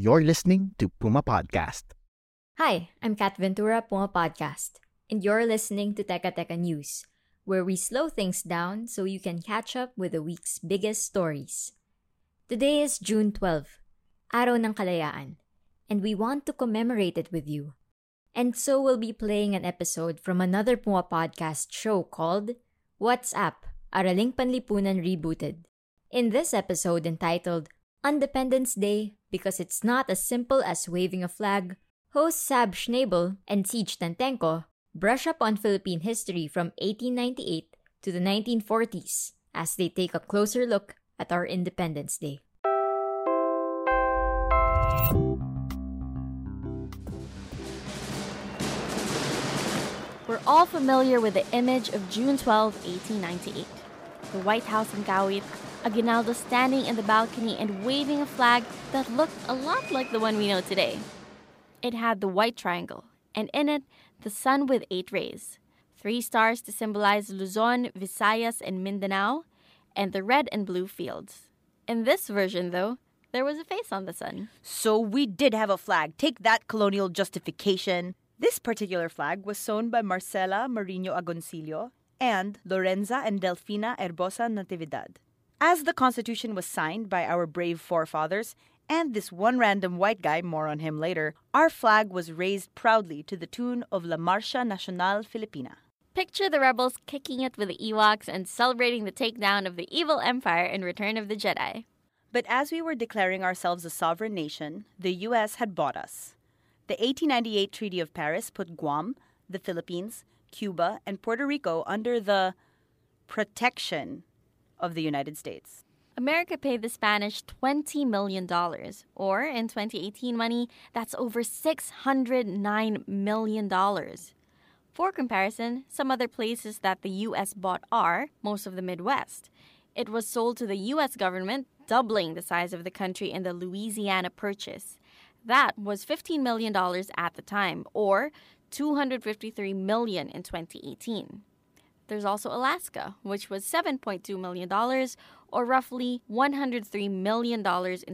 You're listening to Puma Podcast. Hi, I'm Kat Ventura, Puma Podcast, and you're listening to Teka Teka News, where we slow things down so you can catch up with the week's biggest stories. Today is June 12, Araw ng Kalayaan, and we want to commemorate it with you. And so we'll be playing an episode from another Puma Podcast show called What's AP? Araling Panlipunan Rebooted. In this episode entitled Independence Day because it's not as simple as waving a flag, hosts Sab Schnabel and Siege Tantenko brush up on Philippine history from 1898 to the 1940s as they take a closer look at our Independence Day. We're all familiar with the image of June 12, 1898. The White House in Kawit, Aguinaldo standing in the balcony and waving a flag that looked a lot like the one we know today. It had the white triangle, and in it, the sun with eight rays, three stars to symbolize Luzon, Visayas, and Mindanao, and the red and blue fields. In this version, though, there was a face on the sun. So we did have a flag. Take that colonial justification. This particular flag was sewn by Marcela Marino Agoncillo and Lorenza and Delfina Herbosa Natividad. As the Constitution was signed by our brave forefathers, and this one random white guy, more on him later, our flag was raised proudly to the tune of La Marcha Nacional Filipina. Picture the rebels kicking it with the Ewoks and celebrating the takedown of the evil empire in Return of the Jedi. But as we were declaring ourselves a sovereign nation, the U.S. had bought us. The 1898 Treaty of Paris put Guam, the Philippines, Cuba, and Puerto Rico under the protection of the United States. America paid the Spanish $20 million, or in 2018 money, that's over $609 million. For comparison, some other places that the U.S. bought are most of the Midwest. It was sold to the U.S. government, doubling the size of the country in the Louisiana Purchase. That was $15 million at the time, or 253 million in 2018. There's also Alaska, which was $7.2 million, or roughly $103 million in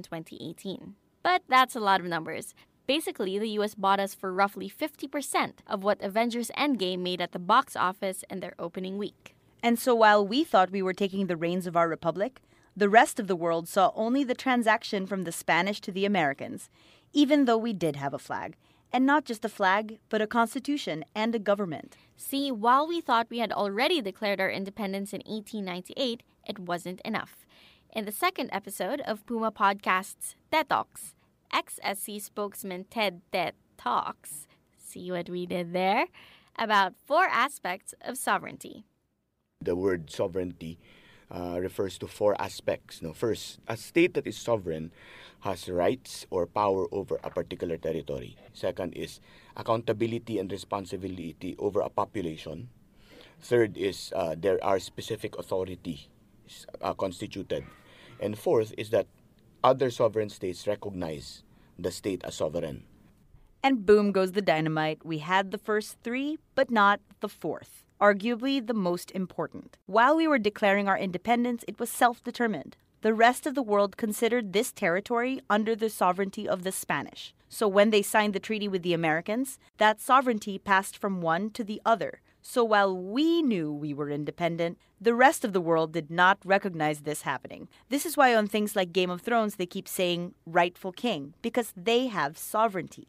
2018. But that's a lot of numbers. Basically, the US bought us for roughly 50% of what Avengers Endgame made at the box office in their opening week. And so while we thought we were taking the reins of our republic, the rest of the world saw only the transaction from the Spanish to the Americans, even though we did have a flag. And not just a flag, but a constitution and a government. See, while we thought we had already declared our independence in 1898, it wasn't enough. In the second episode of Puma Podcast's TED Talks, ex-SC spokesman Ted Te talks, see what we did there, about four aspects of sovereignty. The word sovereignty uh, refers to four aspects. No, first, a state that is sovereign has rights or power over a particular territory. Second is accountability and responsibility over a population. Third is uh, there are specific authority uh, constituted. And fourth is that other sovereign states recognize the state as sovereign. And boom goes the dynamite. We had the first three, but not the fourth. Arguably the most important. While we were declaring our independence, it was self determined. The rest of the world considered this territory under the sovereignty of the Spanish. So when they signed the treaty with the Americans, that sovereignty passed from one to the other. So while we knew we were independent, the rest of the world did not recognize this happening. This is why on things like Game of Thrones they keep saying rightful king, because they have sovereignty.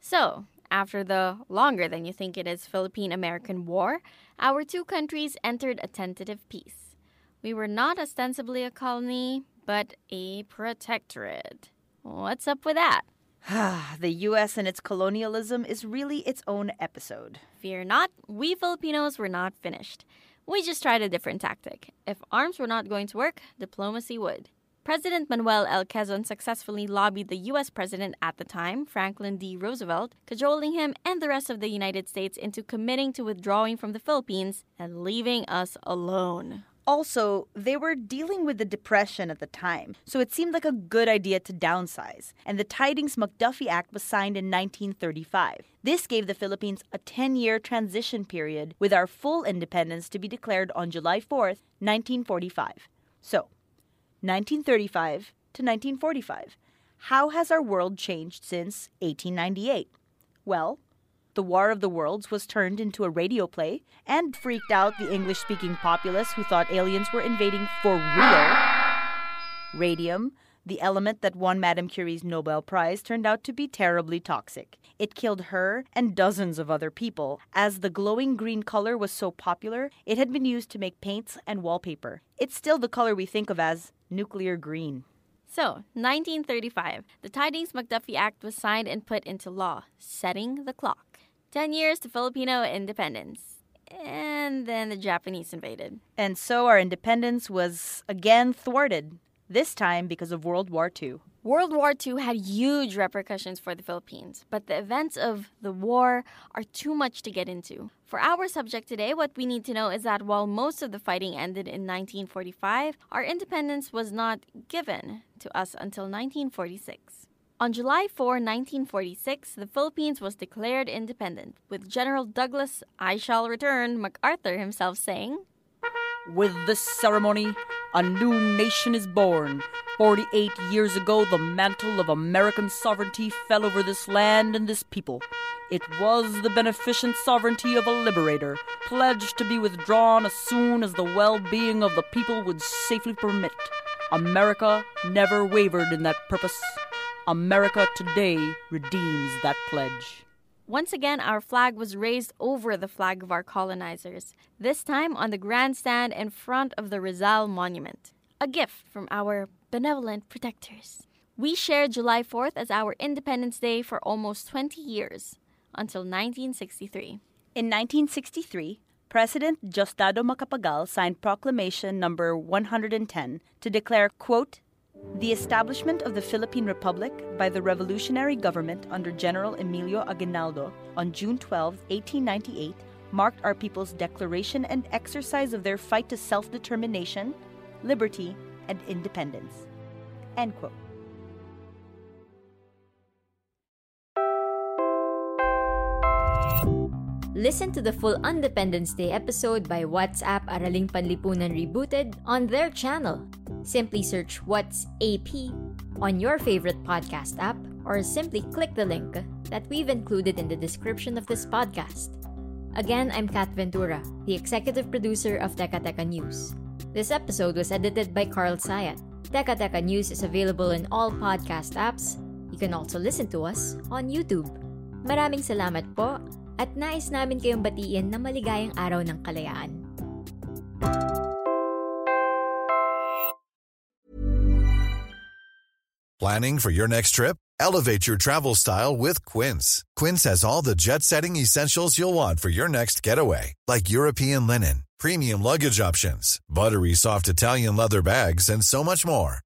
So, after the longer than you think it is Philippine American War, our two countries entered a tentative peace. We were not ostensibly a colony, but a protectorate. What's up with that? the US and its colonialism is really its own episode. Fear not, we Filipinos were not finished. We just tried a different tactic. If arms were not going to work, diplomacy would. President Manuel L. Quezon successfully lobbied the U.S. president at the time, Franklin D. Roosevelt, cajoling him and the rest of the United States into committing to withdrawing from the Philippines and leaving us alone. Also, they were dealing with the Depression at the time, so it seemed like a good idea to downsize, and the Tydings McDuffie Act was signed in 1935. This gave the Philippines a 10 year transition period, with our full independence to be declared on July 4th, 1945. So, 1935 to 1945. How has our world changed since 1898? Well, the War of the Worlds was turned into a radio play and freaked out the English speaking populace who thought aliens were invading for real. Radium, the element that won Madame Curie's Nobel Prize, turned out to be terribly toxic. It killed her and dozens of other people. As the glowing green color was so popular, it had been used to make paints and wallpaper. It's still the color we think of as nuclear green. So, 1935, the Tydings McDuffie Act was signed and put into law, setting the clock. 10 years to Filipino independence. And then the Japanese invaded. And so our independence was again thwarted, this time because of World War II. World War II had huge repercussions for the Philippines, but the events of the war are too much to get into. For our subject today, what we need to know is that while most of the fighting ended in 1945, our independence was not given to us until 1946. On July 4, 1946, the Philippines was declared independent, with General Douglas I shall return MacArthur himself saying, With this ceremony, a new nation is born. 48 years ago, the mantle of American sovereignty fell over this land and this people. It was the beneficent sovereignty of a liberator, pledged to be withdrawn as soon as the well being of the people would safely permit. America never wavered in that purpose. America today redeems that pledge. Once again, our flag was raised over the flag of our colonizers, this time on the grandstand in front of the Rizal Monument. A gift from our benevolent protectors. We shared July 4th as our Independence Day for almost 20 years, until 1963. In 1963, President Diosdado Macapagal signed Proclamation number 110 to declare, quote, the establishment of the Philippine Republic by the revolutionary government under General Emilio Aguinaldo on June 12, 1898, marked our people's declaration and exercise of their fight to self determination, liberty, and independence. End quote. Listen to the full Independence Day episode by What's AP Araling Panlipunan Rebooted on their channel. Simply search What's AP on your favorite podcast app or simply click the link that we've included in the description of this podcast. Again, I'm Kat Ventura, the executive producer of Teka Teka News. This episode was edited by Carl Sayat. Teka Teka News is available in all podcast apps. You can also listen to us on YouTube. Maraming salamat po at nais namin kayong batiin na maligayang araw ng kalayaan. Planning for your next trip? Elevate your travel style with Quince. Quince has all the jet-setting essentials you'll want for your next getaway, like European linen, premium luggage options, buttery soft Italian leather bags, and so much more.